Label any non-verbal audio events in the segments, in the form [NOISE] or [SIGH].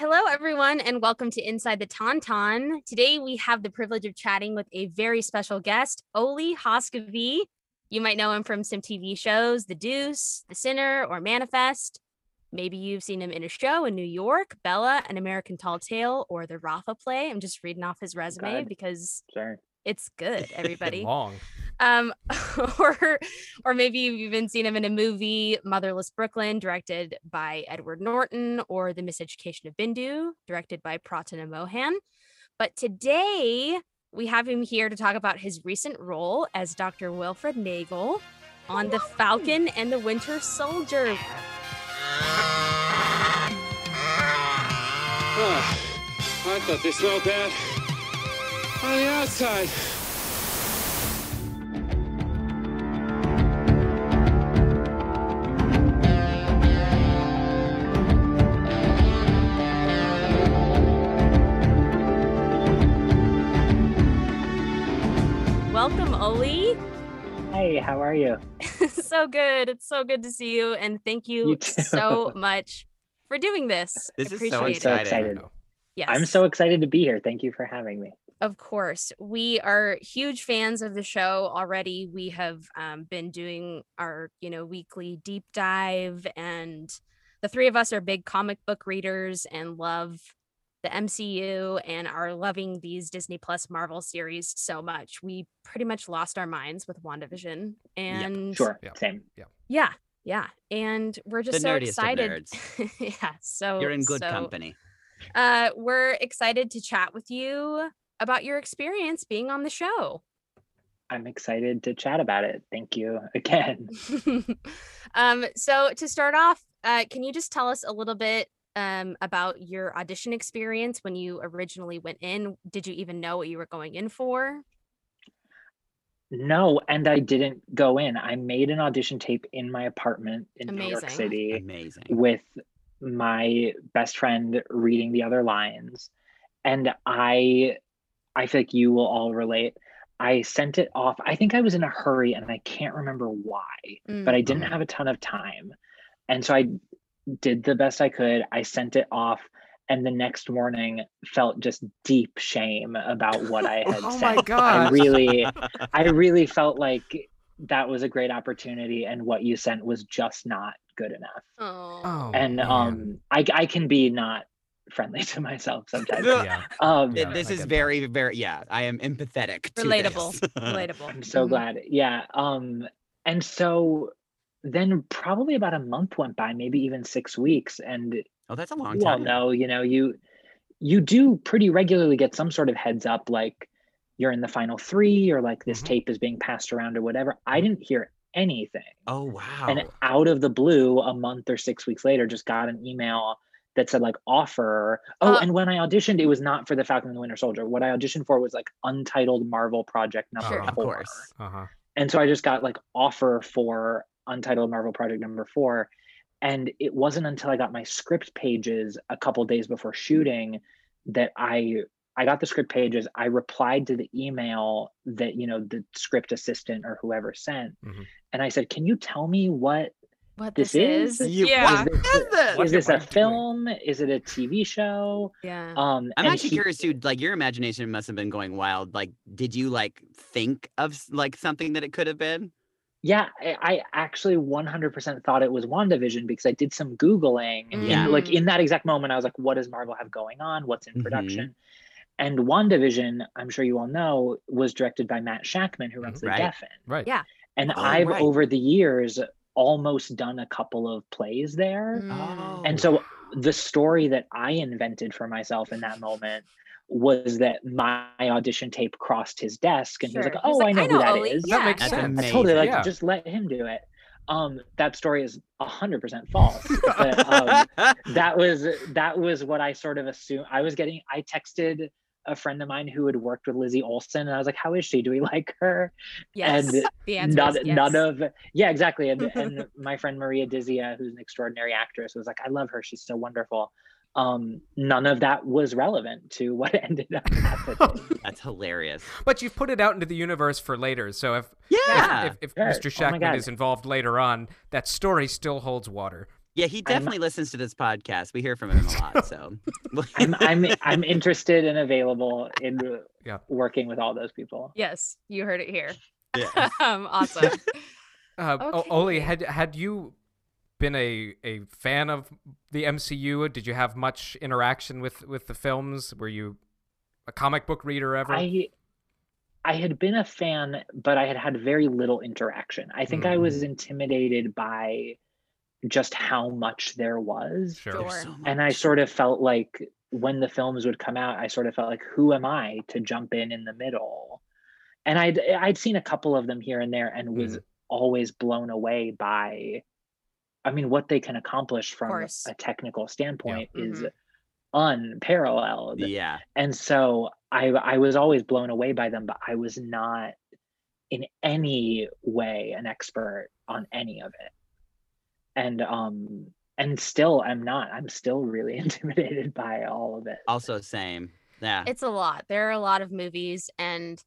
Hello, everyone, and welcome to Inside the Tauntaun. Today, we have the privilege of chatting with a very special guest, Olli Haaskivi. You might know him from some TV shows, The Deuce, The Sinner, or Manifest. Maybe you've seen him in a show in New York, Bella, An American Tall Tale, or The Rafa Play. I'm just reading off his resume Good. because it's good, [LAUGHS] everybody. long. Um, [LAUGHS] or or maybe you've even seen him in a movie, Motherless Brooklyn, directed by Edward Norton, or The Miseducation of Bindu, directed by Prarthana Mohan. But today we have him here to talk about his recent role as Dr. Wilfred Nagel on The Falcon and the Winter Soldier. Ah, I thought they smelled bad on the outside. How are you? [LAUGHS] so good. It's so good to see you. And thank you, You so much for doing this. This is so it. exciting. excited. Yes. I'm so excited to be here. Thank you for having me. Of course. We are huge fans of the show already. We have um, been doing our, you know, weekly deep dive, and the three of us are big comic book readers and love the MCU and are loving these Disney Plus Marvel series so much. We pretty much lost our minds with WandaVision. And Sure. Yeah. Same. yeah, yeah. And we're just The so nerdiest of excited. nerds. [LAUGHS] yeah. So You're in good so- company. uh, we're excited to chat with you about your experience being on the show. I'm excited to chat about it. Thank you again. [LAUGHS] um, so to start off, uh, can you just tell us a little bit um, about your audition experience when you originally went in? Did you even know what you were going in for? No, and I didn't go in. I made an audition tape in my apartment in New York City Amazing. with my best friend reading the other lines. And I I feel like you will all relate. I sent it off. I think I was in a hurry and I can't remember why. but I didn't Mhm. have a ton of time. And so I did the best I could. I sent it off and the next morning felt just deep shame about what I [LAUGHS] had Oh sent. my I really [LAUGHS] I really felt like that was a great opportunity and what you sent was just not good enough. Oh, Oh, and man. um I I can be not friendly [LAUGHS] to myself sometimes. yeah. um Yeah, this is get that. very, very, yeah. I am empathetic. To relatable, this. relatable. I'm so Mhm. glad. Yeah. Um, and so then probably about a month went by, maybe even six weeks. And oh, that's a long you all time. know, you know, you you do pretty regularly get some sort of heads up like you're in the final three or like this Mhm. tape is being passed around or whatever. I didn't hear anything. Oh wow. And out of the blue, a month or six weeks later, just got an email that said like offer. Oh, Uh, and when I auditioned, it was not for the Falcon and the Winter Soldier. What I auditioned for was like Untitled Marvel Project number Sure. of course. Uh-huh. And so I just got like offer for Untitled Marvel Project number four. And it wasn't until I got my script pages a couple days before shooting that I I got the script pages. I replied to the email that, you know, the script assistant or whoever sent. Mhm. And I said, Can you tell me what What This this, is? is? Yeah, is this? Is this? What is am this I a doing? film? Is it a TV show? yeah. Um I'm actually he- curious too. Like your imagination must have been going wild. Like, did you like think of like something that it could have been? Yeah, I, I actually 100% thought it was WandaVision because I did some Googling. Yeah. And like Mm. in that exact moment, I was like, what does Marvel have going on? What's in Mhm. production? And WandaVision, I'm sure you all know, was directed by Matt Shakman, who runs the Right. Geffen. Right. Yeah. And Oh, I've right. over the years almost done a couple of plays there. Mm. And so the story that I invented for myself in that moment was that my audition tape crossed his desk and he was like, He was Oh, like, I know "I who know that Olli." is. Yeah. That makes That's sense. amazing. I totally like Yeah. just let him do it. Um, that story is hundred percent false. [LAUGHS] but, um, that was that was what I sort of assumed. I was getting. I texted a friend of mine who had worked with Lizzie Olsen, and I was like, "How is she? Do we like her?" yes. and the answer none, is yes. none of yeah, exactly. And [LAUGHS] and my friend Maria Dizzia, who's an extraordinary actress, was like, "I love her. She's so wonderful." Um, none of that was relevant to [LAUGHS] what ended up happening. [LAUGHS] That's hilarious. But you've put it out into the universe for later. So if Yeah. if, if Sure. Mr. Oh Shakman God. is involved later on, that story still holds water. Yeah, he I'm- definitely listens to this podcast. We hear from him a lot. So [LAUGHS] I'm I'm I'm interested and available in Yeah. working with all those people. Yes, you heard it here. Yeah. um, awesome. Uh, O- Olli, had had you been a, a fan of the MCU? Did you have much interaction with, with the films? Were you a comic book reader ever? I I had been a fan, but I had had very little interaction. I think I Mm. was intimidated by just how much there was. sure. Sure. So And I sort of felt like when the films would come out, I sort of felt like, who am I to jump in in the middle? And I'd I'd seen a couple of them here and there, and was always blown away by, I mean, what they can accomplish from a technical standpoint is Mhm. unparalleled. Yeah. And so I I was always blown away by them, but I was not in any way an expert on any of it. And um and still I'm not. I'm still really [LAUGHS] intimidated by all of it. Also same. Yeah. it's a lot there are a lot of movies and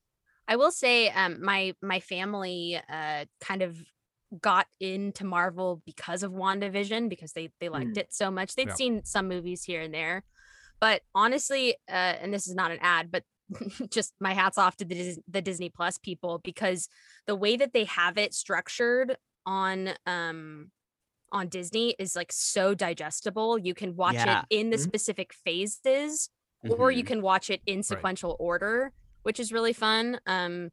i will say um my my family uh kind of got into marvel because of wandavision because they they liked Mm. it so much they'd Yeah. seen some movies here and there but honestly uh and this is not an ad but [LAUGHS] just my hats off to the, the disney plus people because the way that they have it structured on um on disney is like so digestible you can watch Yeah. it in the Mhm. specific phases or you Mhm. can watch it in sequential order, which is really fun. Um,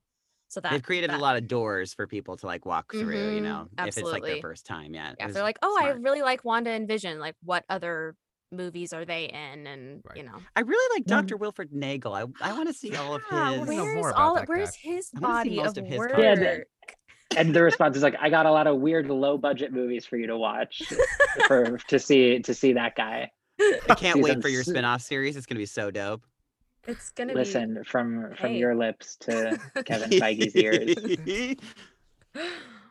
so that They've created that- a lot of doors for people to like walk through, you Mhm, know, if it's like their first time. Yeah. Yeah, if they're like, oh, I really like Wanda and Vision. Like, what other movies are they in? And Right. you know, I really like Yeah. Dr. Wilfred Nagel. I, I want to see all of Yeah, his. wanna know where's more about all? that Where's his I wanna see body most of of his work? Yeah, the- And the [LAUGHS] response is like, I got a lot of weird low budget movies for you to watch for to see to see that guy. I can't wait for your s- spin-off series. It's gonna be so dope. It's gonna Listen from from Hey. your lips to [LAUGHS] Kevin Feige's ears.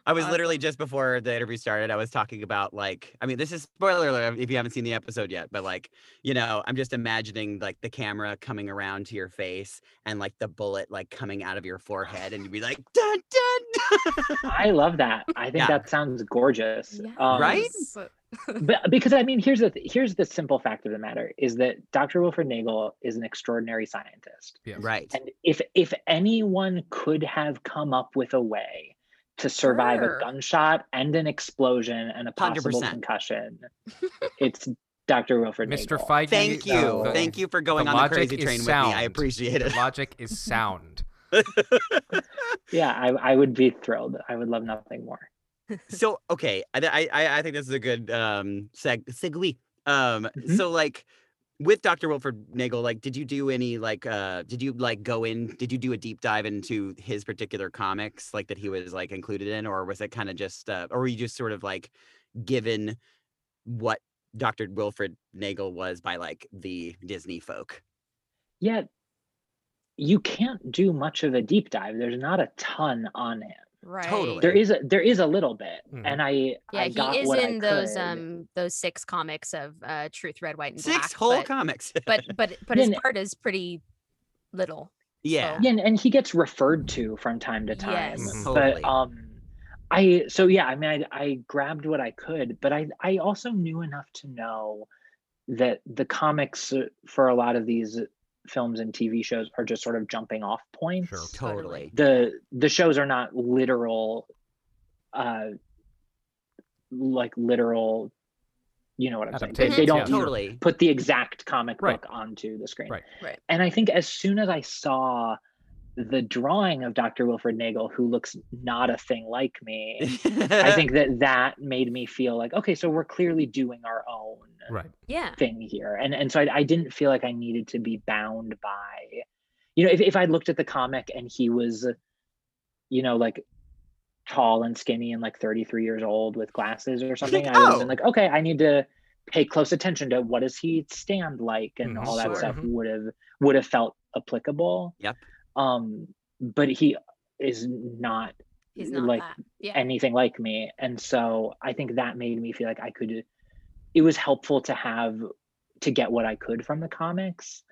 I was um, literally just before the interview started, I was talking about like, I mean, this is spoiler alert if you haven't seen the episode yet, but like, you know, I'm just imagining like the camera coming around to your face and like the bullet like coming out of your forehead and you'd be like, dun dun. I love that. I think Yeah. that sounds gorgeous. Um, Right? [LAUGHS] But because I mean, here's the th- here's the simple fact of the matter is that Dr. Wilfred Nagel is an extraordinary scientist, Yes. right. and if if anyone could have come up with a way to survive Sure. a gunshot and an explosion and a possible 100%. concussion, [LAUGHS] it's Dr. Wilfred Mr. Nagel. Feige. Thank you. So- Thank you for going the on the crazy is train with me. I sound. appreciate The it. logic is sound. [LAUGHS] Yeah, I, I would be thrilled. I would love nothing more. so okay, I, I I think this is a good um seg segue. Um, Mhm. so like with Dr. Wilfred Nagel, like, did you do any like uh did you like go in? Did you do a deep dive into his particular comics, like that he was like included in, or was it kind of just uh, or were you just sort of like given what Dr. Wilfred Nagel was by like the Disney folk? Yeah, you can't do much of a deep dive. There's not a ton on him. right. Totally. There is a there is a little bit, Mhm. and I Yeah, I he got is what I in those could. um those six comics of uh Truth, Red, White, and Six Black. whole but, comics. [LAUGHS] but but but his n- part is pretty little. yeah. yeah, and, and he gets referred to from time to time. Yes. Mhm. Totally. But um, I so yeah, I mean, I I grabbed what I could, but I I also knew enough to know that the comics uh, for a lot of these films and TV shows are just sort of jumping off points. Sure. Totally. the the shows are not literal uh like literal you know what i'm saying they, they don't yeah. Totally. put the exact comic Right. book onto the screen Right. Right. and i think as soon as i saw the drawing of dr wilfred nagel who looks not a thing like me i [LAUGHS] think that that made me feel like okay so we're clearly doing our own Right. Yeah. thing here and and so I, I didn't feel like i needed to be bound by you know if, if i looked at the comic and he was you know like tall and skinny and like 33 years old with glasses or something i would have Oh. been like okay i need to pay close attention to what does he stand like and Mhm, all that sure. stuff Mhm. would have would have felt applicable Yep. Um but he is not He's not like. Yeah. anything like me and so i think that made me feel like i could it was helpful to have to get what i could from the comics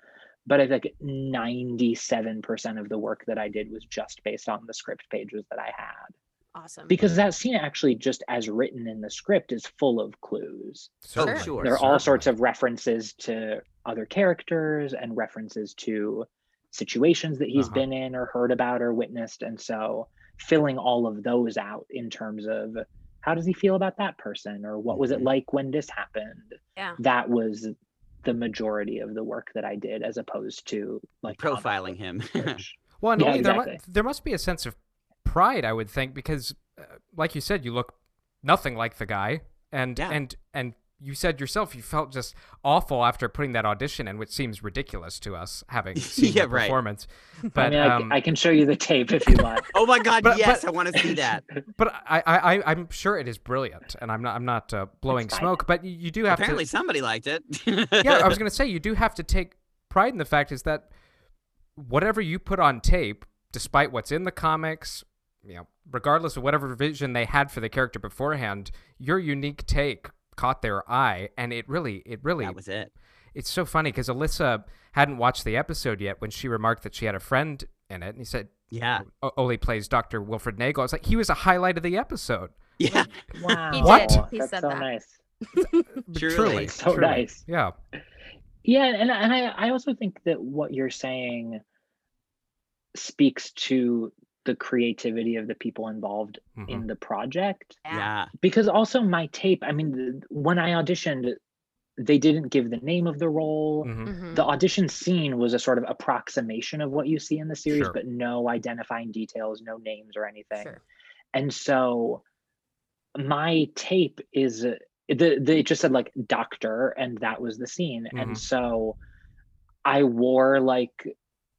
but i think 97% of the work that i did was just based on the script pages that i had Awesome. because that scene actually just as written in the script is full of clues so sure. there are all sorts of references to other characters and references to situations that he's Uh-huh. been in or heard about or witnessed and so filling all of those out in terms of how does he feel about that person or what was it Mhm. like when this happened Yeah. that was the majority of the work that i did as opposed to like profiling him. [LAUGHS] Well, and Yeah, only there, mu- there must be a sense of pride, I would think, because, uh, like you said, you look nothing like the guy, and Yeah. and and you said yourself you felt just awful after putting that audition in, which seems ridiculous to us having [LAUGHS] seen Yeah, the right. performance. [LAUGHS] I, But mean, I, um, I can show you the tape if you want [LAUGHS] oh my god, But- yes, but- I want to see that. but I, I I I'm sure it is brilliant, and I'm not I'm not uh, blowing smoke, but you, you do have to Apparently to. somebody liked it. yeah, I was gonna say you do have to take pride in the fact is that whatever you put on tape, despite what's in the comics, you know, regardless of whatever vision they had for the character beforehand, your unique take caught their eye, and it really, it really, that was it. it's so funny because Alyssa hadn't watched the episode yet when she remarked that she had a friend in it, and he said, Yeah. "O- Olli plays Dr. Wilfred Nagel." I was like, he was a highlight of the episode. Yeah. [LAUGHS] wow He What? did. He that's said so that. nice [LAUGHS] Truly. Truly, So truly. nice. Yeah. Yeah, and and I I also think that what you're saying speaks to the creativity of the people involved Mhm. in the project Yeah. because also my tape, I mean when I auditioned they didn't give the name of the role. Mhm. Mhm. The audition scene was a sort of approximation of what you see in the series Sure. but no identifying details, no names or anything. Sure. And so my tape is uh, the, the it just said like doctor and that was the scene. Mhm. And so I wore like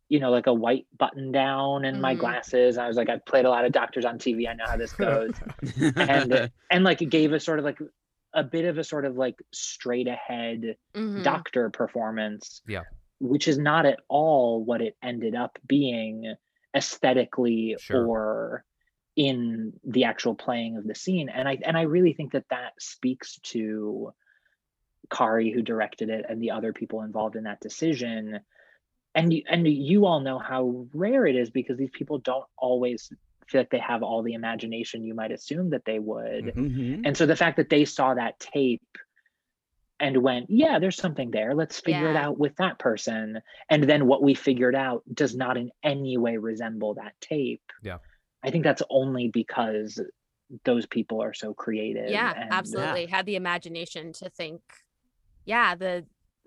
you know like a white button down and my Mhm. glasses. I was like I've played a lot of doctors on TV. I know how this goes. and [LAUGHS] and like it gave a sort of like a bit of a sort of like straight ahead Mhm. doctor performance. Yeah. Which is not at all what it ended up being aesthetically Sure. or in the actual playing of the scene. And I and I really think that that speaks to Kari who directed it and the other people involved in that decision. And you, and you all know how rare it is because these people don't always feel like they have all the imagination you might assume that they would. Mhm. And so the fact that they saw that tape and went, yeah, there's something there. Let's figure it out with that person. And then what we figured out does not in any way resemble that tape. Yeah. I think that's only because those people are so creative. yeah and- absolutely had the imagination to think yeah the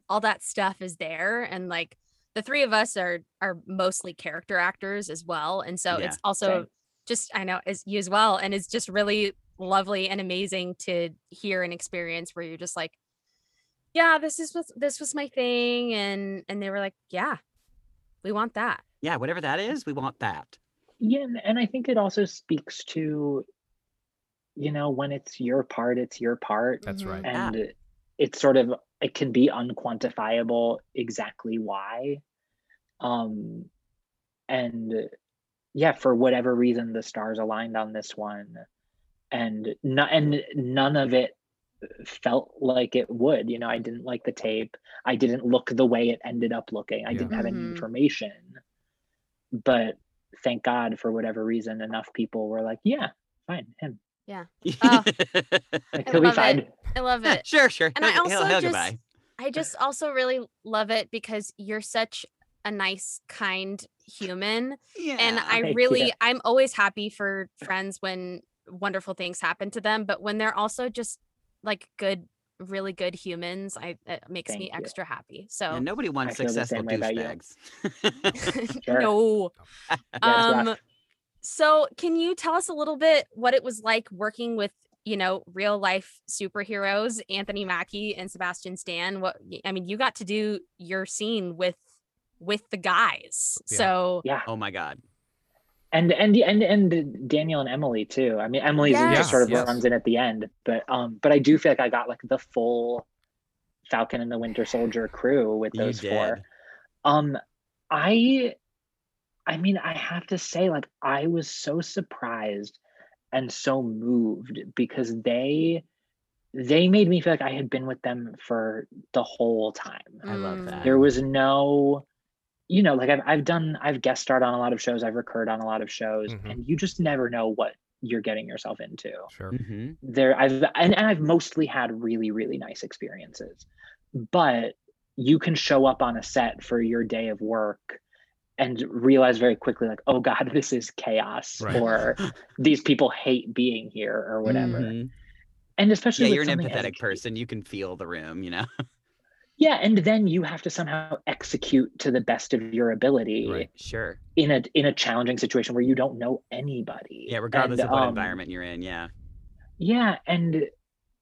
all that stuff is there and like the three of us are are mostly character actors as well and so Yeah, it's also same. just i know as you as well and it's just really lovely and amazing to hear an experience where you're just like yeah this is what this was my thing and and they were like yeah we want that Yeah, whatever that is, we want that. Yeah, and, and I think it also speaks to, you know, when it's your part, it's your part. That's right. Yeah. It's sort of it can be unquantifiable exactly why. Um and yeah for whatever reason the stars aligned on this one and no, and none of it felt like it would. You know i didn't like the tape. I didn't look the way it ended up looking. I Yeah. didn't have any Mhm. information. But thank god for whatever reason enough people were like yeah fine him [LAUGHS] Oh, I he'll be love it. fine i love it sure, sure. And I He'll- he'll- also he'll just, I just also really love it because you're such a nice, kind human. yeah. and I Thank really, you. I'm always happy for friends when wonderful things happen to them. But when they're also just like good, really good humans, I it makes me you. extra happy. So Yeah, nobody wants successful same way about you. douchebags. [LAUGHS] [LAUGHS] Sure. no. Yeah, it's Um, rough. So can you tell us a little bit what it was like working with you know real life superheroes anthony mackie and sebastian stan what i mean you got to do your scene with with the guys Yeah. so yeah oh my god. and and and and Daniel and Emily too. I mean, Emily's Yes. just sort of Yes. runs in at the end, but um, but I do feel like I got like the full Falcon and the Winter Soldier crew with those four. Um, I, I mean, I have to say, like, I was so surprised and so moved because they, they made me feel like I had been with them for the whole time I love Mm. that. there was no you know like I've, I've done i've guest starred on a lot of shows i've recurred on a lot of shows Mhm. and you just never know what you're getting yourself into Sure. hmm there i've and, and i've mostly had really really nice experiences but you can show up on a set for your day of work and realize very quickly like oh god [LAUGHS] this is chaos Right. or [LAUGHS] these people hate being here or whatever Mhm. and especially Yeah, you're an something as- empathetic person. You can feel the room, you know? [LAUGHS] yeah and then you have to somehow execute to the best of your ability Right. Sure. in a in a challenging situation where you don't know anybody Yeah, regardless And, of what um, environment you're in. Yeah. yeah and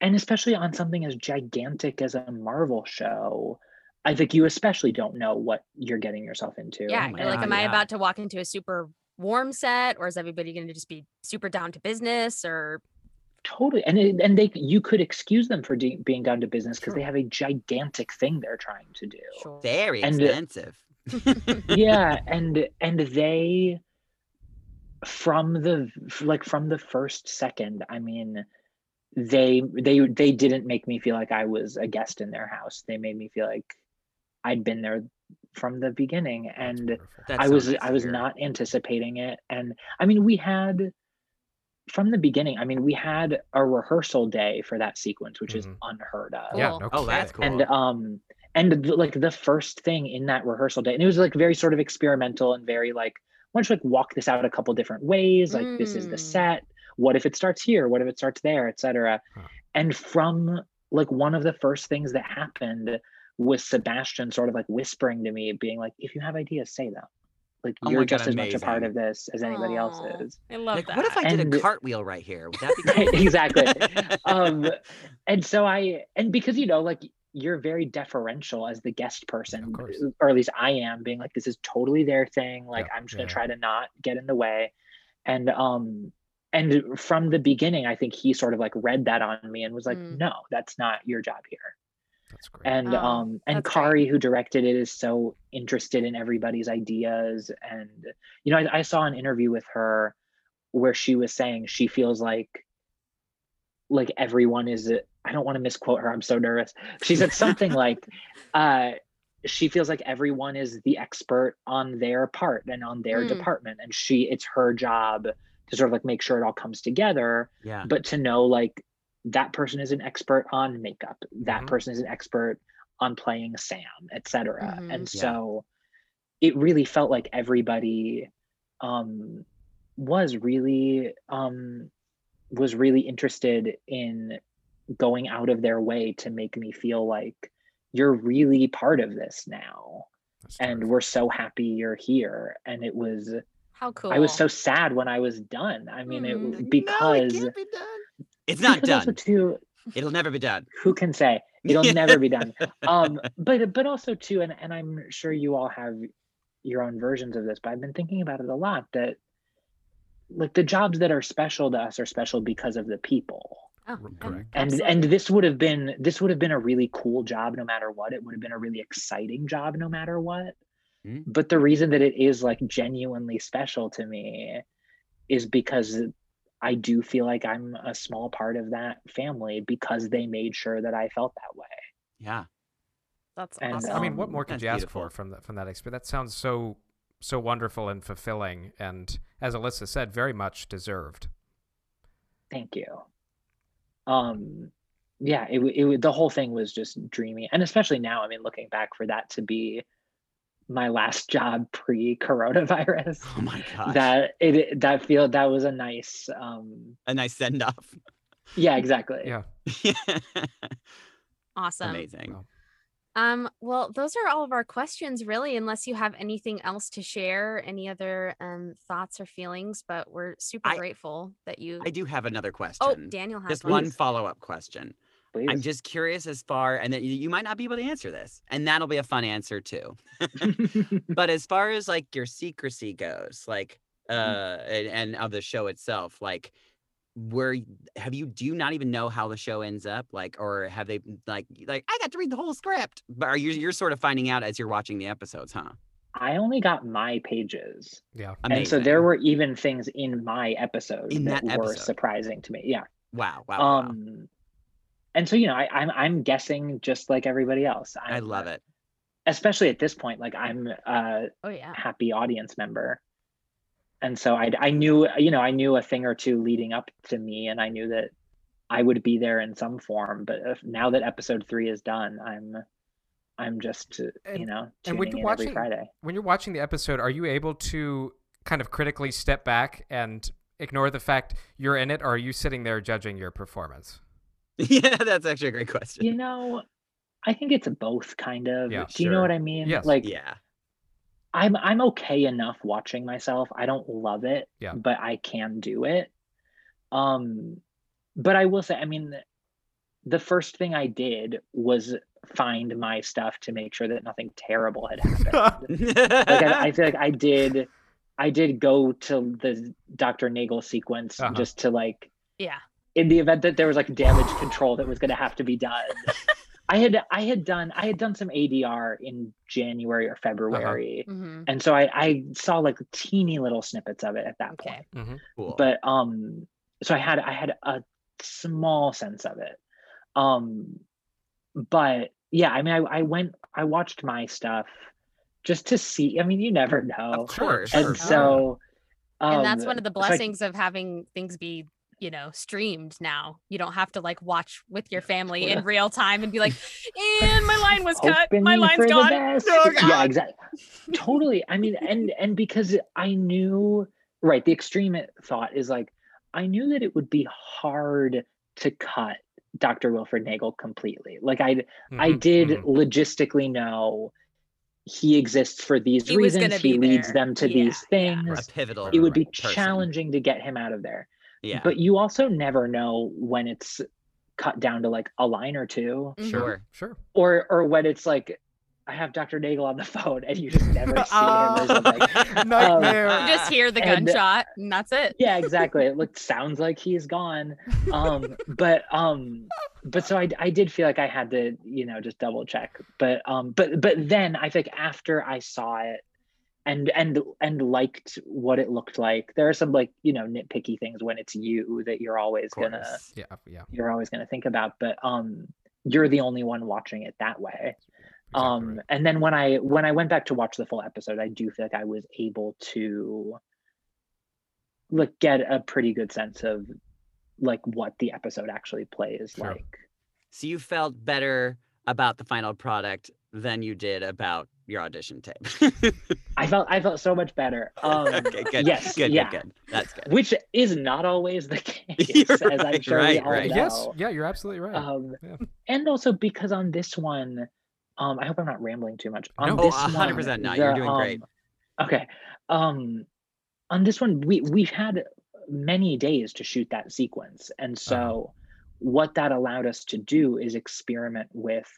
and especially on something as gigantic as a marvel show i think you especially don't know what you're getting yourself into Yeah, oh my you're like, God, am I yeah. about to walk into a super warm set, or is everybody going to just be super down to business? Or totally and it, and they you could excuse them for de- being down to business because Sure. they have a gigantic thing they're trying to do sure. Very And, expensive. [LAUGHS] yeah and and they from the like from the first second i mean they they they didn't make me feel like i was a guest in their house they made me feel like i'd been there from the beginning and i was nice i was not anticipating it and i mean we had from the beginning i mean we had a rehearsal day for that sequence which is Mhm. unheard of Yeah, Cool. no Oh, that's cool. and um and th- like the first thing in that rehearsal day and it was like very sort of experimental and very like why don't you like walk this out a couple different ways like this is the Mm. set what if it starts here what if it starts there etc Huh. and from like one of the first things that happened was sebastian sort of like whispering to me being like if you have ideas say them like Oh you're God, just as much a part of this as anybody else is I love Like, that. what if I did And- a cartwheel right here? Would that be [LAUGHS] cool? exactly [LAUGHS] um and so i and because you know like you're very deferential as the guest person or at least i am being like this is totally their thing like Yeah, i'm just gonna yeah. try to not get in the way and um and from the beginning i think he sort of like read that on me and was like Mm. no that's not your job here That's great. And Oh, um and that's great. kari who directed it is so interested in everybody's ideas and you know I, I saw an interview with her where she was saying she feels like like everyone is i don't want to misquote her i'm so nervous she said something [LAUGHS] like uh she feels like everyone is the expert on their part and on their Mm. department and she it's her job to sort of like make sure it all comes together yeah. but to know like that person is an expert on makeup that Mhm. person is an expert on playing sam etc Mhm. and Yeah. so it really felt like everybody um was really um was really interested in going out of their way to make me feel like you're really part of this now That's and terrific. we're so happy you're here and it was How cool. i was so sad when i was done i mean Mm. it No, it because can't be done. It's not because done. too It'll never be done. who can say it'll [LAUGHS] never be done um but but also too and, and i'm sure you all have your own versions of this but i've been thinking about it a lot that like the jobs that are special to us are special because of the people Oh, correct. and absolutely. and this would have been this would have been a really cool job no matter what it would have been a really exciting job no matter what Mm. but the reason that it is like genuinely special to me is because i do feel like i'm a small part of that family because they made sure that i felt that way Yeah. That's and, awesome. I mean, what more could you ask beautiful. for from that from that experience? That sounds so so wonderful and fulfilling, and as Alyssa said, very much deserved. thank you um yeah it, it the whole thing was just dreamy and especially now i mean looking back for that to be my last job pre coronavirus Oh my god! that it that feel that was a nice um a nice send off. yeah exactly Yeah. [LAUGHS] awesome. Amazing. Well, Um, well, those are all of our questions, really, unless you have anything else to share, any other um thoughts or feelings, but we're super I- grateful that you I do have another question. Oh, Daniel has Just one. one follow up question. Please I'm just curious as far, and that you, you might not be able to answer this, and that'll be a fun answer too. [LAUGHS] [LAUGHS] but as far as like your secrecy goes, like uh, Mm-hmm. and, and of the show itself, like where have you do you not even know how the show ends up like or have they like like i got to read the whole script but are you you're sort of finding out as you're watching the episodes huh i only got my pages yeah. and so there were even things in my episode In that, that were surprising to me yeah wow wow, wow. And so you know I, i'm i'm guessing just like everybody else i I'm, love it especially at this point like i'm a oh yeah. happy audience member and so I I knew you know I knew a thing or two leading up to me, and I knew that I would be there in some form. But if, now that episode three is done, I'm I'm just uh, And- you know and when you're watching- Friday. when you're watching the episode, are you able to kind of critically step back and ignore the fact you're in it, or are you sitting there judging your performance? Yeah, that's actually a great question. You know, I think it's both kind of. Yeah, Do you know what I mean? Yes. Like Yeah. I'm I'm okay enough watching myself. I don't love it, Yeah. but I can do it. Um but I will say, I mean the first thing I did was find my stuff to make sure that nothing terrible had happened. [LAUGHS] like I, I [LAUGHS] feel like I did I did go to the Dr. Nagel sequence Uh-huh. just to like Yeah. In the event that there was like damage control that was going to have to be done. [LAUGHS] I had I had done I had done some ADR in January or February, hmm and so I I saw like teeny little snippets of it at that Okay. point. hmm cool. But um, so I had I had a small sense of it. Um, but yeah, I mean, I I went I watched my stuff just to see. I mean, you never know, of course. and sure. so. and that's um, one of the so I- blessings of having things be you know streamed now you don't have to like watch with your family in real time and be like [LAUGHS] and my line was cut hoping my line's gone best. Oh, [LAUGHS] yeah, exactly. totally. I mean, and and because I knew, right? The extreme thought is like, I knew that it would be hard to cut Dr. Wilfred Nagel completely. Like I, I Mhm, did mhm. logistically know he exists for these He reasons. gonna He leads there. them to Yeah, these yeah. things. a pivotal. It would be person. challenging to get him out of there. Yeah. But you also never know when it's cut down to like a line or two Mhm. Sure. Sure. or or when it's like I have Dr. Nagel on the phone and you just never [LAUGHS] see him or something. [LAUGHS] Um, Nightmare. you just hear the And- gunshot and that's it yeah, exactly. It looked sounds like he's gone. Um, but um, but so I I did feel like I had to you know just double check. But um, but but then I think after I saw it and and and liked what it looked like, there are some like you know nitpicky things when it's you that you're always gonna. Yeah. Yeah. you're always gonna think about. But um, you're the only one watching it that way. Exactly um and then when i when i went back to watch the full episode i do feel like i was able to like get a pretty good sense of like what the episode actually plays Sure. like So you felt better about the final product than you did about your audition tape. i felt i felt so much better [LAUGHS] um okay, good. yes good, yeah good, good. That's good. which is not always the [LAUGHS] case You're as i'm right, sure we right, all right. know. Yes. Yeah. You're absolutely right. um Yeah. and also because on this one um i hope i'm not rambling too much on No. Oh, this 100% one, not. You're the, doing great. um, okay um on this one we we've had many days to shoot that sequence and so Uh-huh. what that allowed us to do is experiment with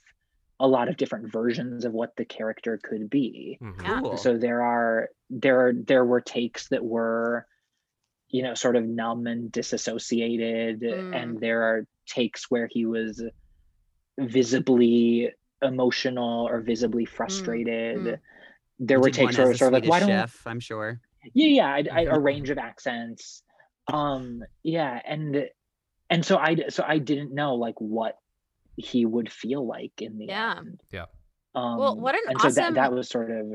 a lot of different versions of what the character could be Mhm. Cool. so there are there are there were takes that were you know sort of numb and disassociated Mm. and there are takes where he was visibly emotional or visibly frustrated mm. there were takes where it was sort of like why don't chef, I'm sure. yeah yeah I, I, a Mhm. range of accents um yeah and and so i so i didn't know like what he would feel like in the Yeah. end Yeah. um Well, what an and so that, that was sort of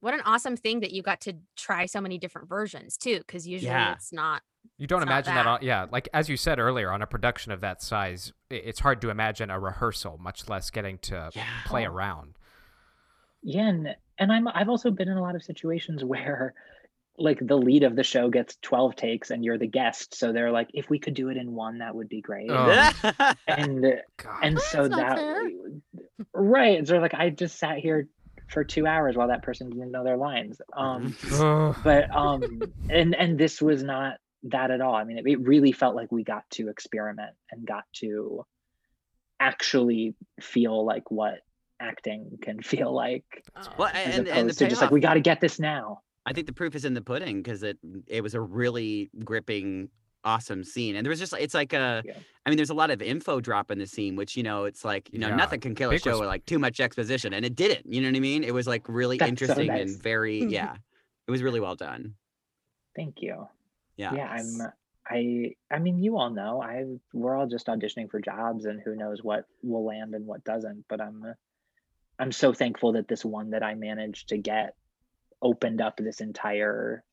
what an awesome thing that you got to try so many different versions too because usually Yeah. it's not You don't imagine that. that. on, yeah, like as you said earlier, on a production of that size, it's hard to imagine a rehearsal, much less getting to Yeah. play around. yeah and, and i'm i've also been in a lot of situations [LAUGHS] where like the lead of the show gets 12 takes and you're the guest so they're like if we could do it in one that would be great Oh. [LAUGHS] and God. and so That's not that fair. right and so like i just sat here for two hours while that person didn't know their lines um [LAUGHS] Ugh. but um and and this was not that at all i mean it, it really felt like we got to experiment and got to actually feel like what acting can [LAUGHS] feel like Well, and, opposed and the to just like we got to get this now I think the proof is in the pudding because it it was a really gripping, awesome scene. And there was just it's like a, Yeah. I mean, there's a lot of info drop in the scene, which you know, it's like you know, Yeah, nothing can kill a show res- with like too much exposition, and it didn't. You know what I mean? It was like really That's so interesting nice. and very [LAUGHS] yeah. It was really well done. thank you Yeah. yeah i'm i i mean you all know i we're all just auditioning for jobs and who knows what will land and what doesn't but i'm i'm so thankful that this one that i managed to get opened up this entire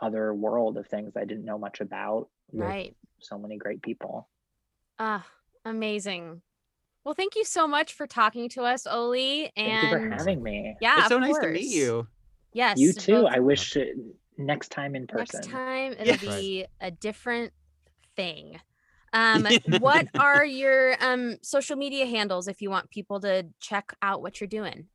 other world of things I didn't know much about. Right. So many great people. Ah, amazing. Well, thank you so much for talking to us, Olli. Thank you for having me. yeah, it's so of nice to meet you. Yes, you too. both- I wish next time in person. next time it'll Yes. be a different thing. [LAUGHS] Um, what are your um social media handles if you want people to check out what you're doing?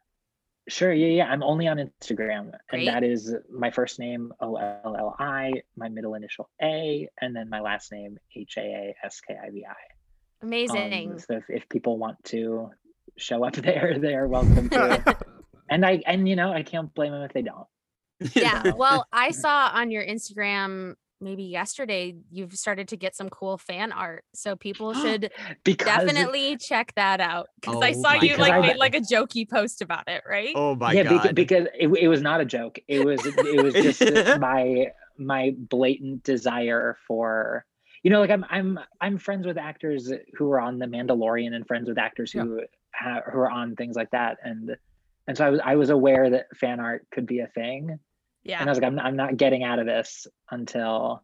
Sure. Yeah, yeah. I'm only on Instagram, Great. and that is my first name O L L I, my middle initial A, and then my last name H A A S K I V I. Amazing. Um, so if, if people want to show up [LAUGHS] there, they are welcome to. [LAUGHS] and I and you know I can't blame them if they don't. yeah. Well, I [LAUGHS] saw on your Instagram maybe yesterday you've started to get some cool fan art. So people [GASPS] should Because definitely check that out because I Oh saw you like God. made like a jokey post about it, right? oh my yeah, god. because it, it was not a joke. It was it was just [LAUGHS] my my blatant desire for you know like I'm I'm I'm friends with actors who are on The Mandalorian and friends with actors who ha- who are on things like that and and so I was I was aware that fan art could be a thing yeah. and I was like I'm I'm not getting out of this until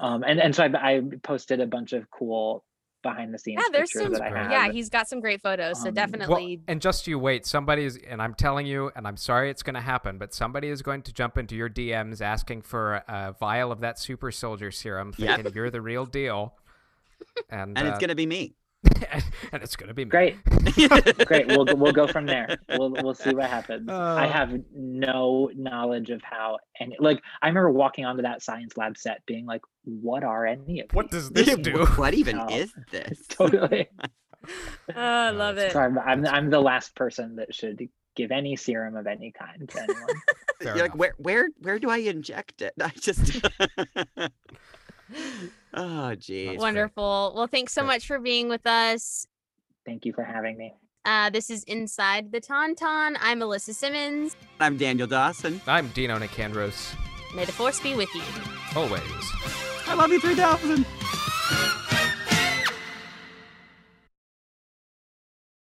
um and and so I, I posted a bunch of cool behind the scenes Yeah, there's pictures some that I great- have. yeah, he's got some great photos. So Um, Well, definitely and just you wait. Somebody is, and I'm telling you, and I'm sorry it's going to happen, but somebody is going to jump into your DMs asking for a vial of that super soldier serum, Yep. thinking you're the real deal. [LAUGHS] And, and uh, it's gonna be me. [LAUGHS] and it's gonna be me. Great. [LAUGHS] Great. We'll we'll go from there. We'll we'll see what happens. I Uh. have no knowledge of how and like I remember walking onto that science lab set being like, what are any of What these?" does this do? what even No. is this? [LAUGHS] totally. Oh, I love it. So I'm, I'm I'm the last person that should give any serum of any kind to anyone. You're like, where where where do I inject it? I just Oh geez. Wonderful. Well, thanks so Good. much for being with us. Thank you for having me. Uh, this is Inside the Tauntaun. I'm Alyssa Simmons. I'm Daniel Dawson. I'm Dino Nicandros. May the force be with you. Always. I love you 3000.